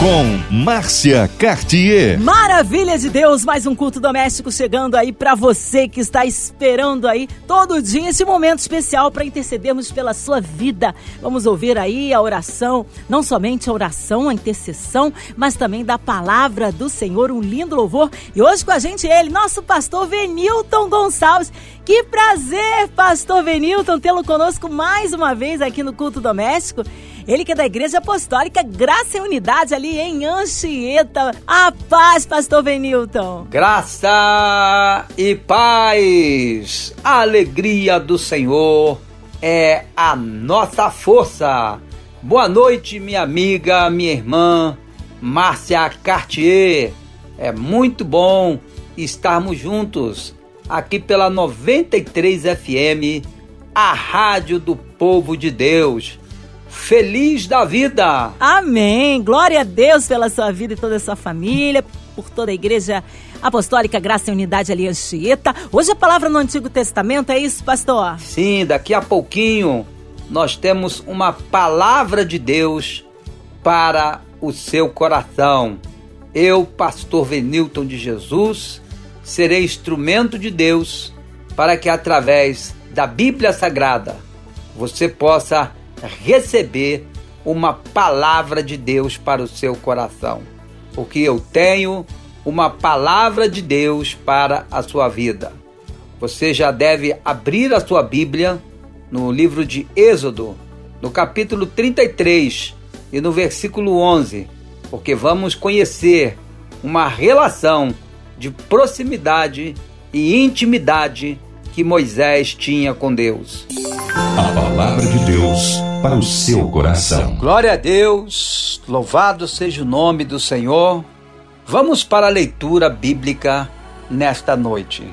com Márcia Cartier. Maravilha de Deus, mais um culto doméstico chegando aí para você que está esperando aí todo dia esse momento especial para intercedermos pela sua vida. Vamos ouvir aí a oração, não somente a oração, a intercessão, mas também da palavra do Senhor, um lindo louvor. E hoje com a gente ele, nosso pastor Venilton Gonçalves. Que prazer, pastor Venilton, tê-lo conosco mais uma vez aqui no culto doméstico. Ele que é da Igreja Apostólica Graça e Unidade ali em Anchieta. A paz, pastor Venilton. Graça e paz. A alegria do Senhor é a nossa força. Boa noite, minha amiga, minha irmã, Márcia Cartier. É muito bom estarmos juntos aqui pela 93 FM, a rádio do povo de Deus feliz da vida. Amém. Glória a Deus pela sua vida e toda a sua família, por toda a igreja apostólica Graça e Unidade ali Anchieta. Hoje a palavra no Antigo Testamento, é isso, pastor? Sim, daqui a pouquinho nós temos uma palavra de Deus para o seu coração. Eu, pastor Venilton de Jesus, serei instrumento de Deus para que através da Bíblia Sagrada você possa receber uma palavra de Deus para o seu coração. Porque eu tenho uma palavra de Deus para a sua vida. Você já deve abrir a sua Bíblia no livro de Êxodo, no capítulo 33 e no versículo 11, porque vamos conhecer uma relação de proximidade e intimidade que Moisés tinha com Deus. A palavra de Deus para o seu coração. Glória a Deus, louvado seja o nome do Senhor. Vamos para a leitura bíblica nesta noite.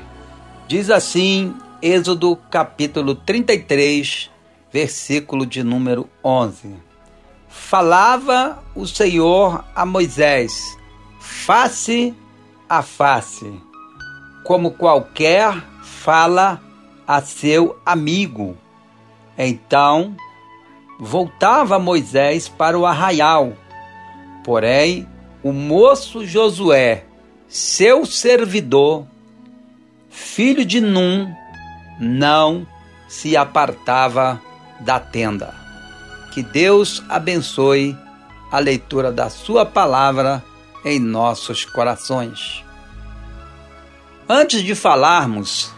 Diz assim, Êxodo capítulo 33, versículo de número 11. Falava o Senhor a Moisés, face a face, como qualquer fala a seu amigo. Então voltava Moisés para o arraial. Porém, o moço Josué, seu servidor, filho de Num, não se apartava da tenda. Que Deus abençoe a leitura da Sua palavra em nossos corações. Antes de falarmos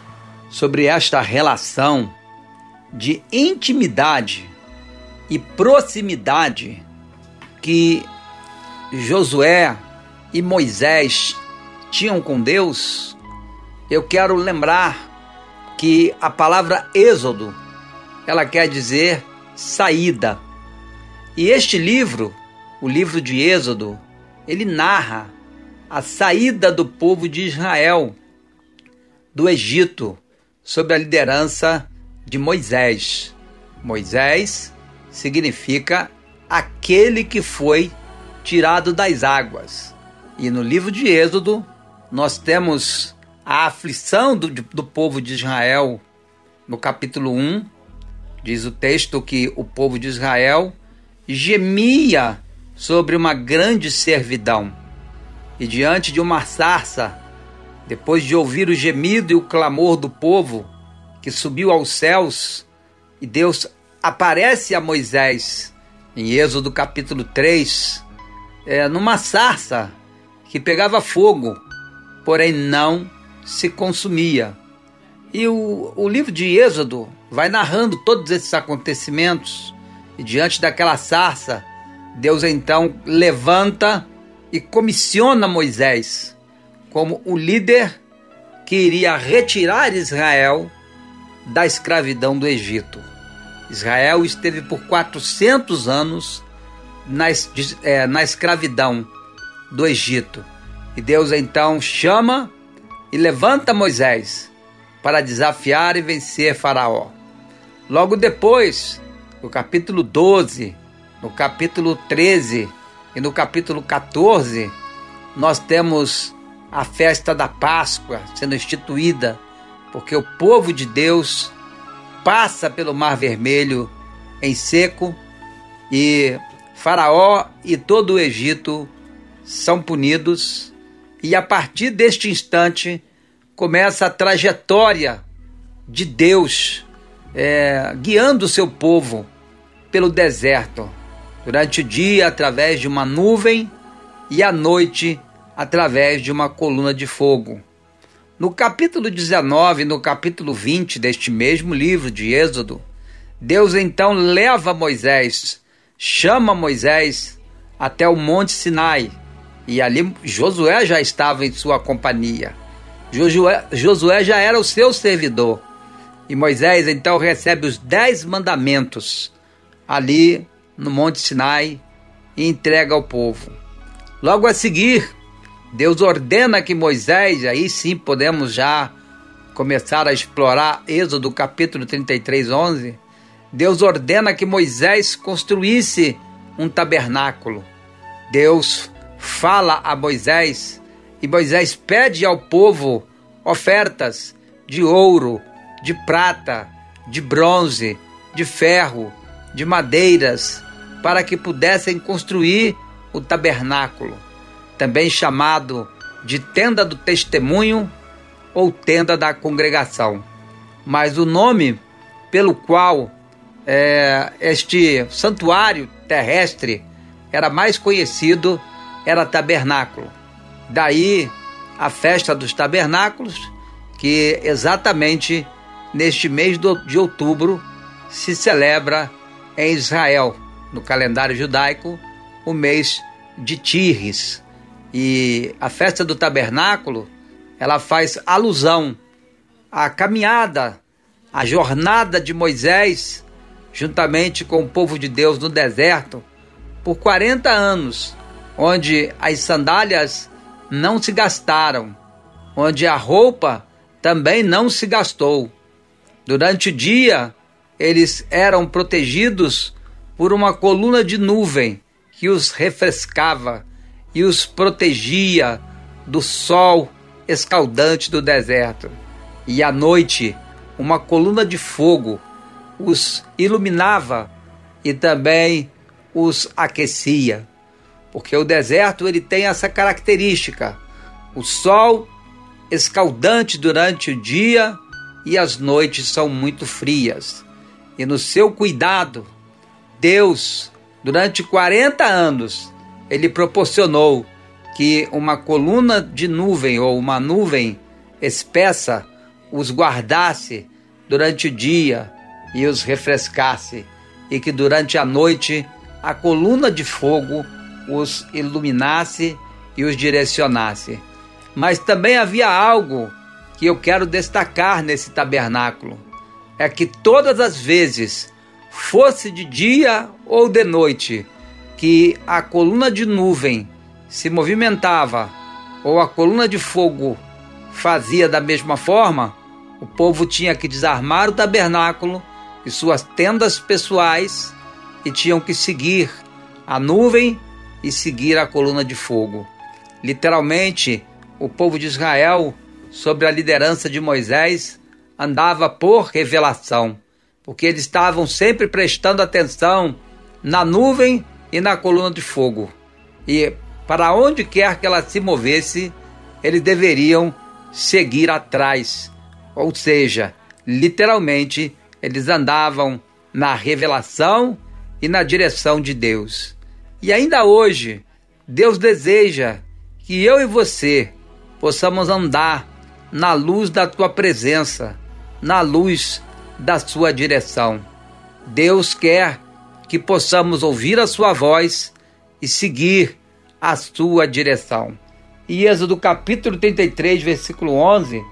sobre esta relação de intimidade e proximidade que Josué e Moisés tinham com Deus, eu quero lembrar que a palavra êxodo, ela quer dizer saída. E este livro, o livro de Êxodo, ele narra a saída do povo de Israel do Egito sob a liderança de Moisés. Moisés significa aquele que foi tirado das águas. E no livro de Êxodo, nós temos a aflição do, do povo de Israel. No capítulo 1, diz o texto que o povo de Israel gemia sobre uma grande servidão. E diante de uma sarça, depois de ouvir o gemido e o clamor do povo que subiu aos céus, e Deus aparece a Moisés em Êxodo capítulo 3, é, numa sarça que pegava fogo, porém não se consumia. E o, o livro de Êxodo vai narrando todos esses acontecimentos, e diante daquela sarça, Deus então levanta e comissiona Moisés como o líder que iria retirar Israel da escravidão do Egito. Israel esteve por 400 anos na, é, na escravidão do Egito. E Deus então chama e levanta Moisés para desafiar e vencer Faraó. Logo depois, no capítulo 12, no capítulo 13 e no capítulo 14, nós temos a festa da Páscoa sendo instituída, porque o povo de Deus passa pelo Mar Vermelho em seco e Faraó e todo o Egito são punidos, e a partir deste instante começa a trajetória de Deus é, guiando o seu povo pelo deserto, durante o dia através de uma nuvem e à noite através de uma coluna de fogo. No capítulo 19 e no capítulo 20 deste mesmo livro de Êxodo, Deus então leva Moisés, chama Moisés até o Monte Sinai, e ali Josué já estava em sua companhia. Josué, Josué já era o seu servidor. E Moisés então recebe os dez mandamentos ali no Monte Sinai e entrega ao povo. Logo a seguir, Deus ordena que Moisés, aí sim podemos já começar a explorar Êxodo capítulo 33, 11. Deus ordena que Moisés construísse um tabernáculo. Deus fala a Moisés e Moisés pede ao povo ofertas de ouro, de prata, de bronze, de ferro, de madeiras, para que pudessem construir o tabernáculo, também chamado de tenda do testemunho ou tenda da congregação. Mas o nome pelo qual é, este santuário terrestre era mais conhecido era tabernáculo. Daí a festa dos tabernáculos, que exatamente neste mês de outubro se celebra em Israel, no calendário judaico, o mês de Tirres. E a festa do tabernáculo, ela faz alusão à caminhada, à jornada de Moisés, juntamente com o povo de Deus no deserto, por 40 anos, onde as sandálias não se gastaram, onde a roupa também não se gastou. Durante o dia, eles eram protegidos por uma coluna de nuvem que os refrescava e os protegia do sol escaldante do deserto. E à noite, uma coluna de fogo os iluminava e também os aquecia. Porque o deserto ele tem essa característica: o sol escaldante durante o dia e as noites são muito frias. E no seu cuidado, Deus, durante 40 anos, ele proporcionou que uma coluna de nuvem ou uma nuvem espessa os guardasse durante o dia e os refrescasse, e que durante a noite a coluna de fogo os iluminasse e os direcionasse. Mas também havia algo que eu quero destacar nesse tabernáculo: é que todas as vezes, fosse de dia ou de noite, que a coluna de nuvem se movimentava ou a coluna de fogo fazia da mesma forma, o povo tinha que desarmar o tabernáculo e suas tendas pessoais e tinham que seguir a nuvem e seguir a coluna de fogo. Literalmente, o povo de Israel, sob a liderança de Moisés, andava por revelação, porque eles estavam sempre prestando atenção na nuvem e na coluna de fogo. E para onde quer que ela se movesse, eles deveriam seguir atrás. Ou seja, literalmente, eles andavam na revelação e na direção de Deus. E ainda hoje, Deus deseja que eu e você possamos andar na luz da tua presença, na luz da sua direção. Deus quer que possamos ouvir a sua voz e seguir a sua direção. E Êxodo capítulo 33, versículo 11,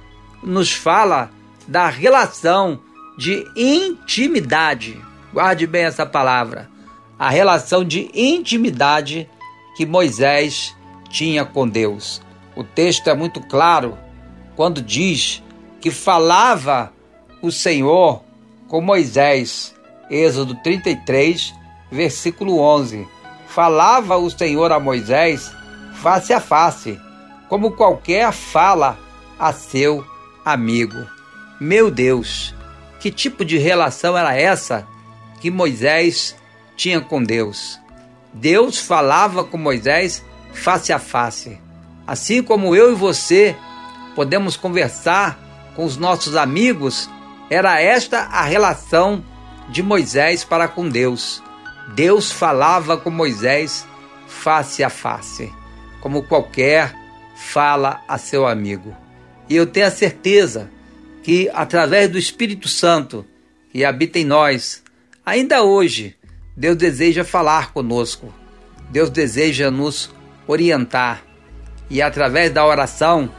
nos fala da relação de intimidade. Guarde bem essa palavra a relação de intimidade que Moisés tinha com Deus. O texto é muito claro quando diz que falava o Senhor com Moisés. Êxodo 33, versículo 11. Falava o Senhor a Moisés face a face, como qualquer fala a seu amigo. Meu Deus, que tipo de relação era essa que Moisés tinha com Deus? Deus falava com Moisés face a face. Assim como eu e você podemos conversar com os nossos amigos, era esta a relação de Moisés para com Deus. Deus falava com Moisés face a face, como qualquer fala a seu amigo. E eu tenho a certeza que, através do Espírito Santo que habita em nós, ainda hoje, Deus deseja falar conosco, Deus deseja nos orientar. E através da oração,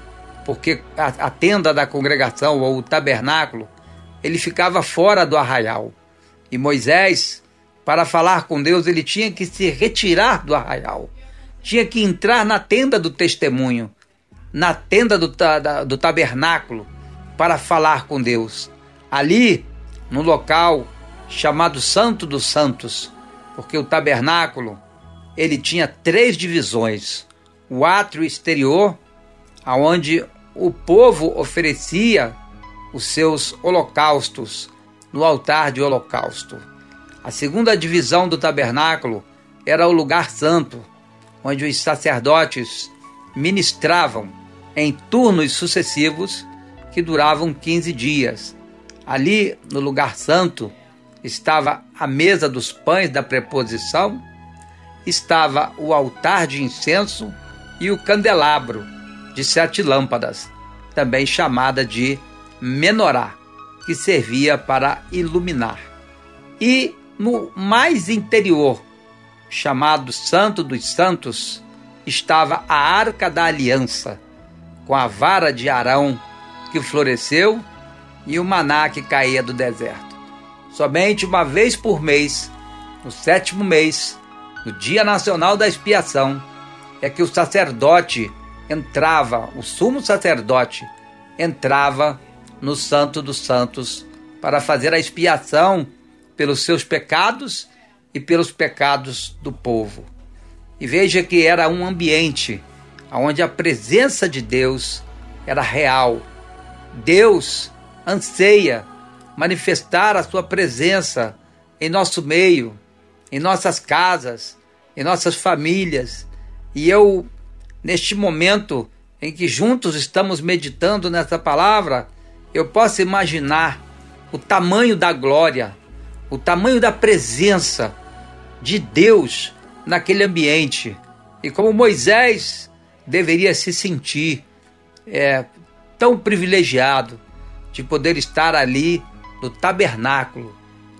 porque a, tenda da congregação ou o tabernáculo, ele ficava fora do arraial. E Moisés, para falar com Deus, ele tinha que se retirar do arraial, tinha que entrar na tenda do testemunho, na tenda do, da, do tabernáculo, para falar com Deus. Ali, no local chamado Santo dos Santos, porque o tabernáculo ele tinha três divisões: o átrio exterior, aonde o povo oferecia os seus holocaustos no altar de holocausto. A segunda divisão do tabernáculo era o lugar santo, onde os sacerdotes ministravam em turnos sucessivos que duravam 15 dias. Ali, no lugar santo, estava a mesa dos pães da preposição, estava o altar de incenso e o candelabro de sete lâmpadas, também chamada de menorá, que servia para iluminar. E no mais interior, chamado Santo dos Santos, estava a Arca da Aliança, com a vara de Arão que floresceu e o maná que caía do deserto. Somente uma vez por mês, no sétimo mês, no Dia Nacional da Expiação, é que o sacerdote entrava, o sumo sacerdote entrava no Santo dos Santos para fazer a expiação pelos seus pecados e pelos pecados do povo. E veja que era um ambiente onde a presença de Deus era real. Deus anseia manifestar a sua presença em nosso meio, em nossas casas, em nossas famílias. E eu, neste momento em que juntos estamos meditando nessa palavra, eu posso imaginar o tamanho da glória, o tamanho da presença de Deus naquele ambiente. E como Moisés deveria se sentir é, tão privilegiado de poder estar ali no tabernáculo,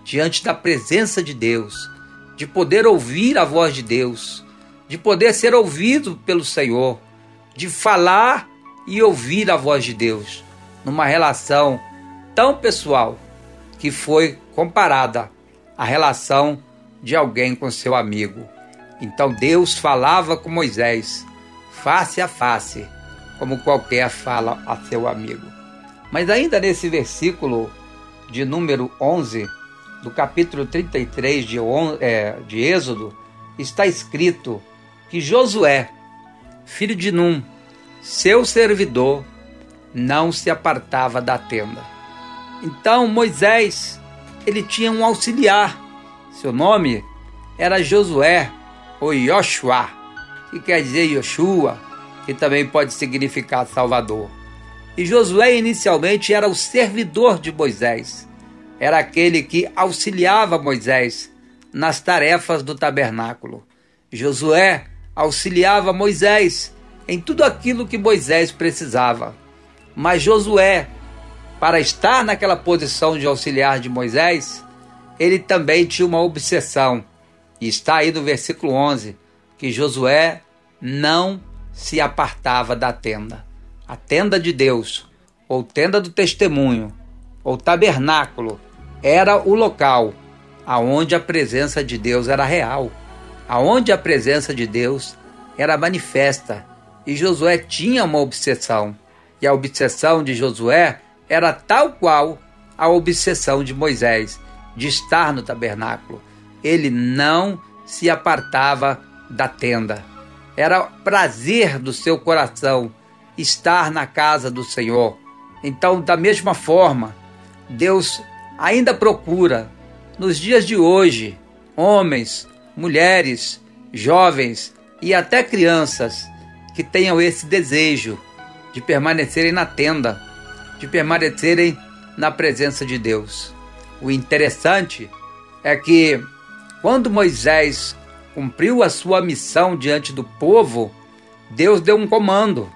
diante da presença de Deus, de poder ouvir a voz de Deus, de poder ser ouvido pelo Senhor, de falar e ouvir a voz de Deus numa relação tão pessoal que foi comparada à relação de alguém com seu amigo. Então Deus falava com Moisés face a face, como qualquer fala a seu amigo. Mas ainda nesse versículo de número 11, do capítulo 33 de, é, de Êxodo, está escrito que Josué, filho de Num, seu servidor, não se apartava da tenda. Então Moisés, ele tinha um auxiliar. Seu nome era Josué ou Yoshua, que quer dizer Yoshua, que também pode significar Salvador. E Josué inicialmente era o servidor de Moisés. Era aquele que auxiliava Moisés nas tarefas do tabernáculo. Josué auxiliava Moisés em tudo aquilo que Moisés precisava. Mas Josué, para estar naquela posição de auxiliar de Moisés, ele também tinha uma obsessão. E está aí no versículo 11 que Josué não se apartava da tenda. A tenda de Deus, ou tenda do testemunho, ou tabernáculo, era o local aonde a presença de Deus era real, aonde a presença de Deus era manifesta. E Josué tinha uma obsessão. E a obsessão de Josué era tal qual a obsessão de Moisés, de estar no tabernáculo. Ele não se apartava da tenda. Era prazer do seu coração estar na casa do Senhor. Então, da mesma forma, Deus ainda procura, nos dias de hoje, homens, mulheres, jovens e até crianças que tenham esse desejo de permanecerem na tenda, de permanecerem na presença de Deus. O interessante é que quando Moisés cumpriu a sua missão diante do povo, Deus deu um comando.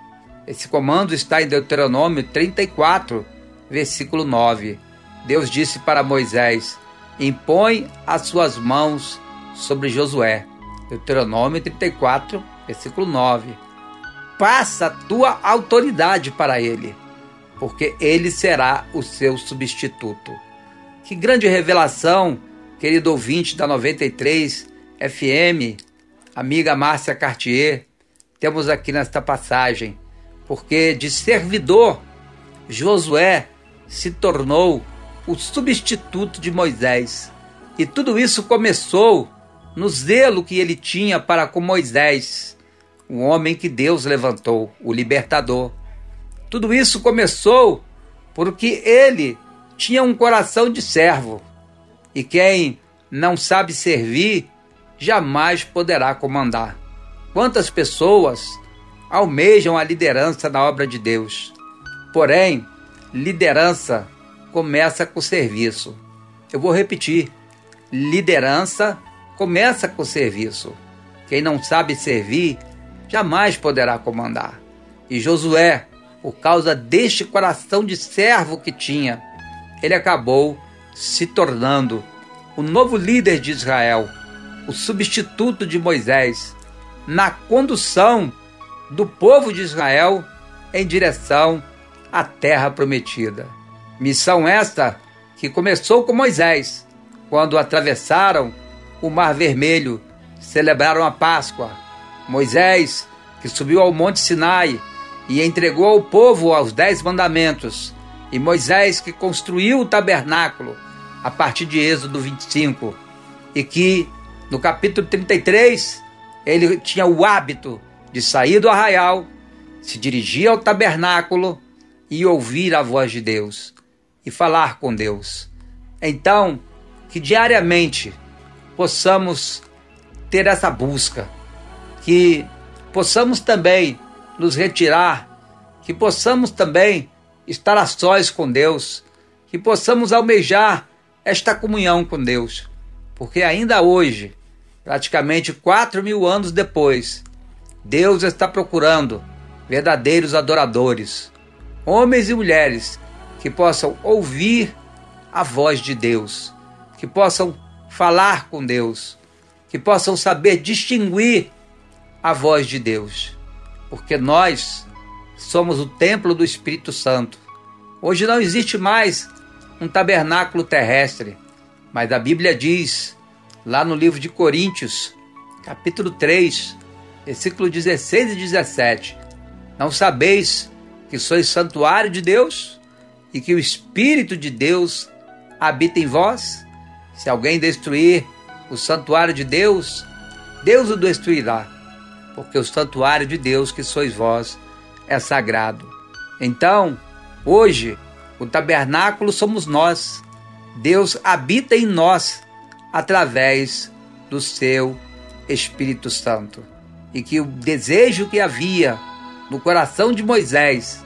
Esse comando está em Deuteronômio 34, versículo 9. Deus disse para Moisés: Impõe as suas mãos sobre Josué. Deuteronômio 34, versículo 9. Passa a tua autoridade para ele, porque ele será o seu substituto. Que grande revelação, querido ouvinte da 93 FM, amiga Márcia Cartier, temos aqui nesta passagem, porque de servidor, Josué se tornou o substituto de Moisés. E tudo isso começou no zelo que ele tinha para com Moisés, o homem que Deus levantou, o libertador. Tudo isso começou porque ele tinha um coração de servo. E quem não sabe servir jamais poderá comandar. Quantas pessoas almejam a liderança na obra de Deus? Porém, liderança começa com serviço. Eu vou repetir: liderança começa com serviço. Quem não sabe servir jamais poderá comandar. E Josué, por causa deste coração de servo que tinha, ele acabou se tornando o novo líder de Israel, o substituto de Moisés, na condução do povo de Israel em direção à terra prometida. Missão esta que começou com Moisés, quando atravessaram o Mar Vermelho, celebraram a Páscoa. Moisés, que subiu ao Monte Sinai e entregou ao povo os dez mandamentos, e Moisés, que construiu o tabernáculo a partir de Êxodo 25, e que no capítulo 33 ele tinha o hábito de sair do arraial, se dirigir ao tabernáculo e ouvir a voz de Deus e falar com Deus. Então, que diariamente possamos ter essa busca, que possamos também nos retirar, que possamos também estar a sós com Deus, que possamos almejar esta comunhão com Deus, porque ainda hoje, praticamente quatro mil anos depois, Deus está procurando verdadeiros adoradores, homens e mulheres que possam ouvir a voz de Deus, que possam falar com Deus, que possam saber distinguir a voz de Deus, porque nós somos o templo do Espírito Santo. Hoje não existe mais um tabernáculo terrestre, mas a Bíblia diz, lá no livro de Coríntios, capítulo 3, versículo 16 e 17: Não sabeis que sois santuário de Deus e que o Espírito de Deus habita em vós? Se alguém destruir o santuário de Deus, Deus o destruirá, porque o santuário de Deus que sois vós é sagrado. Então, hoje, o tabernáculo somos nós. Deus habita em nós através do seu Espírito Santo. E que o desejo que havia no coração de Moisés,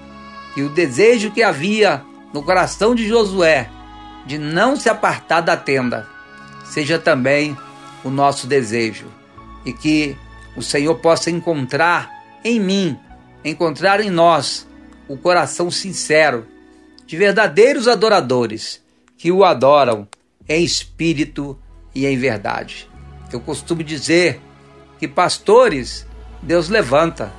que o desejo que havia no coração de Josué de não se apartar da tenda, seja também o nosso desejo e que o Senhor possa encontrar em mim, encontrar em nós o coração sincero de verdadeiros adoradores que o adoram em espírito e em verdade. Eu costumo dizer que pastores Deus levanta,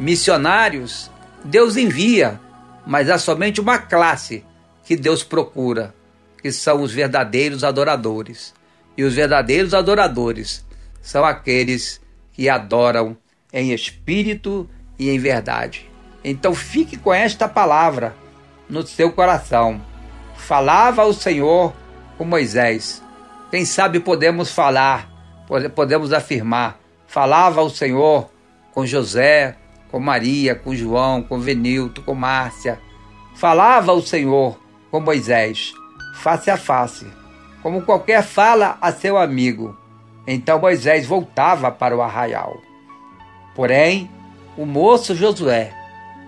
missionários Deus envia, mas há somente uma classe que Deus procura, que são os verdadeiros adoradores. E os verdadeiros adoradores são aqueles que adoram em espírito e em verdade. Então fique com esta palavra no seu coração. Falava o Senhor com Moisés. Quem sabe podemos falar, podemos afirmar. Falava o Senhor com José, com Maria, com João, com Venilto, com Márcia. Falava o Senhor com Moisés, face a face, como qualquer fala a seu amigo. Então Moisés voltava para o arraial. Porém, o moço Josué,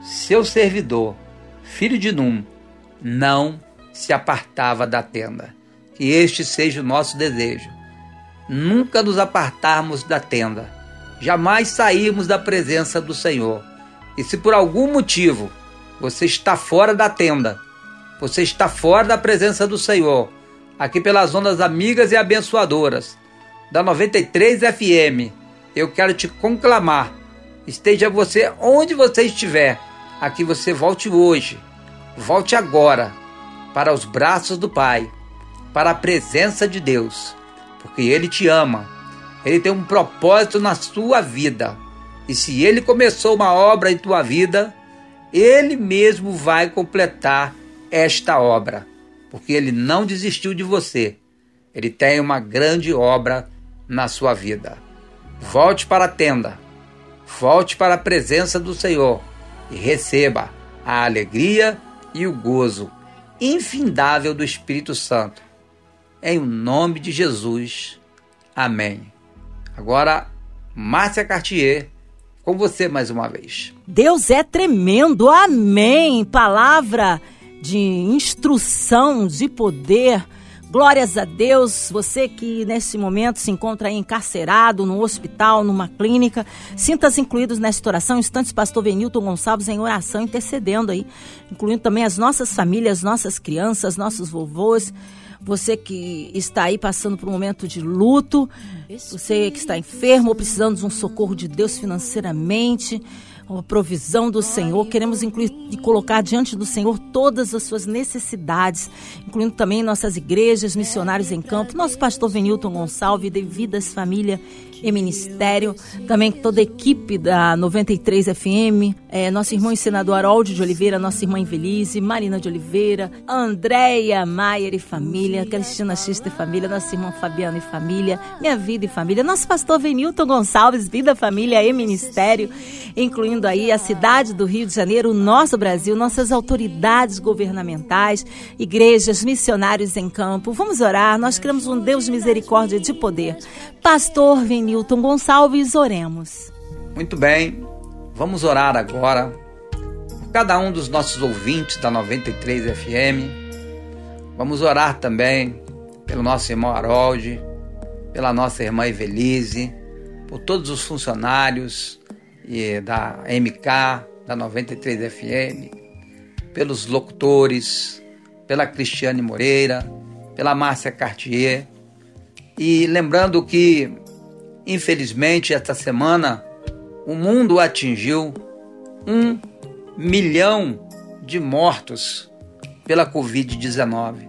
seu servidor, filho de Num, não se apartava da tenda. Que este seja o nosso desejo. Nunca nos apartarmos da tenda, jamais sairmos da presença do Senhor. E se por algum motivo você está fora da tenda, você está fora da presença do Senhor, aqui pelas ondas amigas e abençoadoras da 93 FM, eu quero te conclamar. Esteja você onde você estiver, aqui você volte hoje, volte agora para os braços do Pai, para a presença de Deus, porque Ele te ama, Ele tem um propósito na sua vida. E se Ele começou uma obra em tua vida, Ele mesmo vai completar esta obra, porque Ele não desistiu de você. Ele tem uma grande obra na sua vida. Volte para a tenda, volte para a presença do Senhor e receba a alegria e o gozo infindável do Espírito Santo. Em nome de Jesus. Amém. Agora, Márcia Cartier, com você mais uma vez. Deus é tremendo. Amém. Palavra de instrução, de poder Glórias a Deus, você que nesse momento se encontra encarcerado, no hospital, numa clínica, sinta-se incluídos nesta oração. Instantes, Pastor Venilton Gonçalves em oração, intercedendo aí, incluindo também as nossas famílias, nossas crianças, nossos vovôs. Você que está aí passando por um momento de luto, você que está enfermo ou precisando de um socorro de Deus financeiramente a provisão do Senhor. Queremos incluir e colocar diante do Senhor todas as suas necessidades, incluindo também nossas igrejas, missionários em campo, nosso pastor Venilton Gonçalves, de Vidas Família e Ministério, também toda a equipe da 93 FM, é, nosso irmão senador Haroldo de Oliveira, nossa irmã Invelise, Marina de Oliveira, Andréia Maier e família, Cristina Xista e família, nossa irmã Fabiana e família, Minha Vida e família, nosso pastor Venilton Gonçalves, Vida, Família e Ministério, incluindo aí a cidade do Rio de Janeiro, o nosso Brasil, nossas autoridades governamentais, igrejas, missionários em campo. Vamos orar, nós cremos um Deus de misericórdia e de poder. Pastor Venilton Gonçalves, oremos. Muito bem, vamos orar agora por cada um dos nossos ouvintes da 93 FM. Vamos orar também pelo nosso irmão Harold, pela nossa irmã Evelise, por todos os funcionários da MK, da 93 FM, pelos locutores, pela Cristiane Moreira, pela Márcia Cartier. E lembrando que, infelizmente, esta semana o mundo atingiu um milhão de mortos pela Covid-19.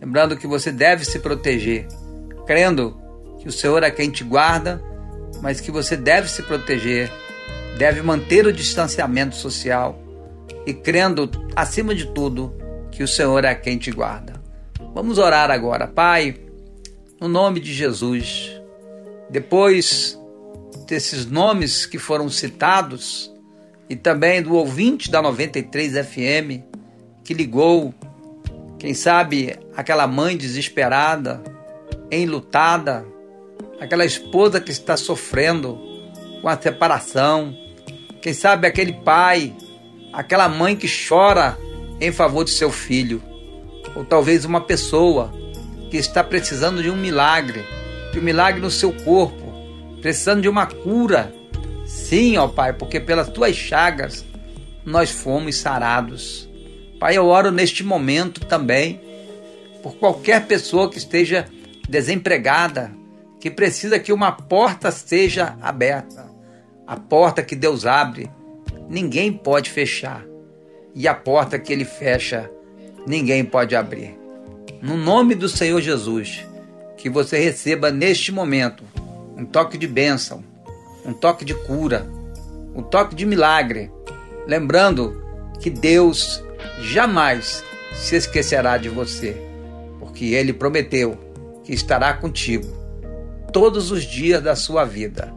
Lembrando que você deve se proteger, crendo que o Senhor é quem te guarda, mas que você deve se proteger, deve manter o distanciamento social e crendo, acima de tudo, que o Senhor é quem te guarda. Vamos orar agora, Pai, no nome de Jesus. Depois desses nomes que foram citados e também do ouvinte da 93 FM que ligou, quem sabe aquela mãe desesperada, enlutada, aquela esposa que está sofrendo com a separação, quem sabe aquele pai, aquela mãe que chora em favor de seu filho, ou talvez uma pessoa que está precisando de um milagre, de um milagre no seu corpo, precisando de uma cura. Sim, ó Pai, porque pelas tuas chagas nós fomos sarados. Pai, eu oro neste momento também por qualquer pessoa que esteja desempregada, que precisa que uma porta seja aberta. A porta que Deus abre, ninguém pode fechar. E a porta que ele fecha, ninguém pode abrir. No nome do Senhor Jesus, que você receba neste momento um toque de bênção, um toque de cura, um toque de milagre. Lembrando que Deus jamais se esquecerá de você, porque Ele prometeu que estará contigo todos os dias da sua vida,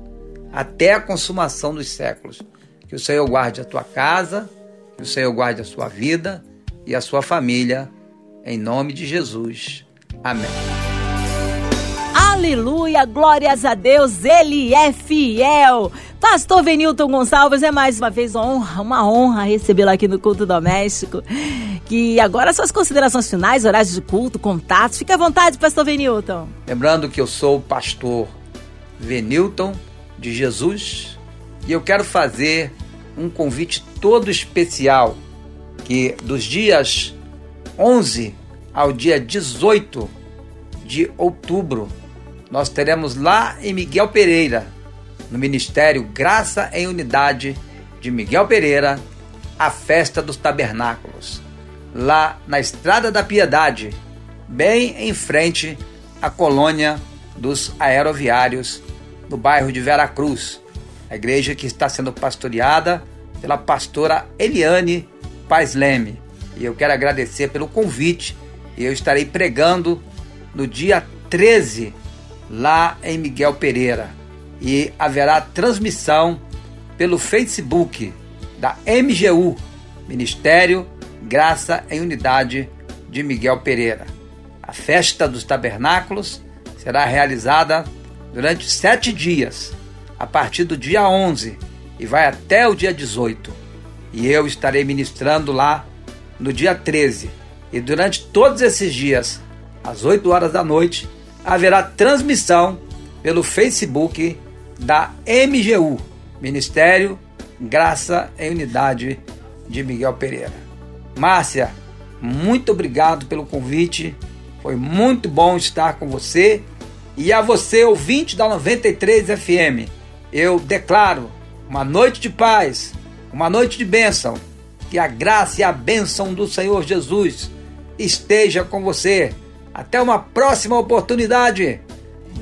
até a consumação dos séculos. Que o Senhor guarde a tua casa, que o Senhor guarde a sua vida e a sua família, em nome de Jesus. Amém. Aleluia, glórias a Deus, Ele é fiel. Pastor Venilton Gonçalves, é mais uma vez uma honra, uma honra recebê-lo aqui no Culto Doméstico. Que agora suas considerações finais, horários de culto, contatos, fique à vontade, Pastor Venilton. Lembrando que eu sou o pastor Venilton de Jesus e eu quero fazer um convite todo especial que dos dias 11 ao dia 18 de outubro nós teremos lá em Miguel Pereira, no Ministério Graça em Unidade de Miguel Pereira, a festa dos tabernáculos, lá na Estrada da Piedade, bem em frente à colônia dos aeroviários, no bairro de Vera Cruz, a igreja que está sendo pastoreada pela pastora Eliane Paz Leme. E eu quero agradecer pelo convite. Eu estarei pregando no dia 13 lá em Miguel Pereira e haverá transmissão pelo Facebook da MGU, Ministério Graça em Unidade de Miguel Pereira. A festa dos tabernáculos será realizada durante sete dias, a partir do dia 11 e vai até o dia 18. E eu estarei ministrando lá no dia 13. E durante todos esses dias, às 8 horas da noite, haverá transmissão pelo Facebook da MGU, Ministério Graça em Unidade de Miguel Pereira. Márcia, muito obrigado pelo convite. Foi muito bom estar com você. E a você, ouvinte da 93 FM, eu declaro uma noite de paz, uma noite de bênção. Que a graça e a bênção do Senhor Jesus esteja com você até uma próxima oportunidade.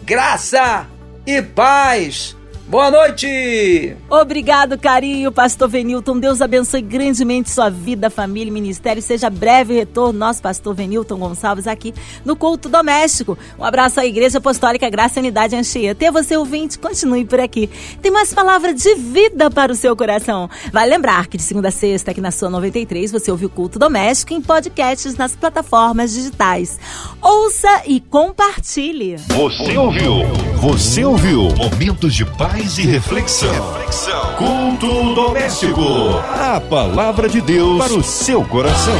Graça e paz. Boa noite! Obrigado, carinho, pastor Venilton. Deus abençoe grandemente sua vida, família e ministério. Seja breve retorno, nosso pastor Venilton Gonçalves, aqui no culto doméstico. Um abraço à Igreja Apostólica Graça e Unidade Anchieta. Até você, ouvinte, continue por aqui. Tem mais palavras de vida para o seu coração. Vai lembrar que de segunda a sexta, aqui na sua 93, você ouve o culto doméstico em podcasts nas plataformas digitais. Ouça e compartilhe. Você ouviu? Você ouviu? Momentos de paz e reflexão. reflexão. Culto doméstico. A palavra de Deus para o seu coração.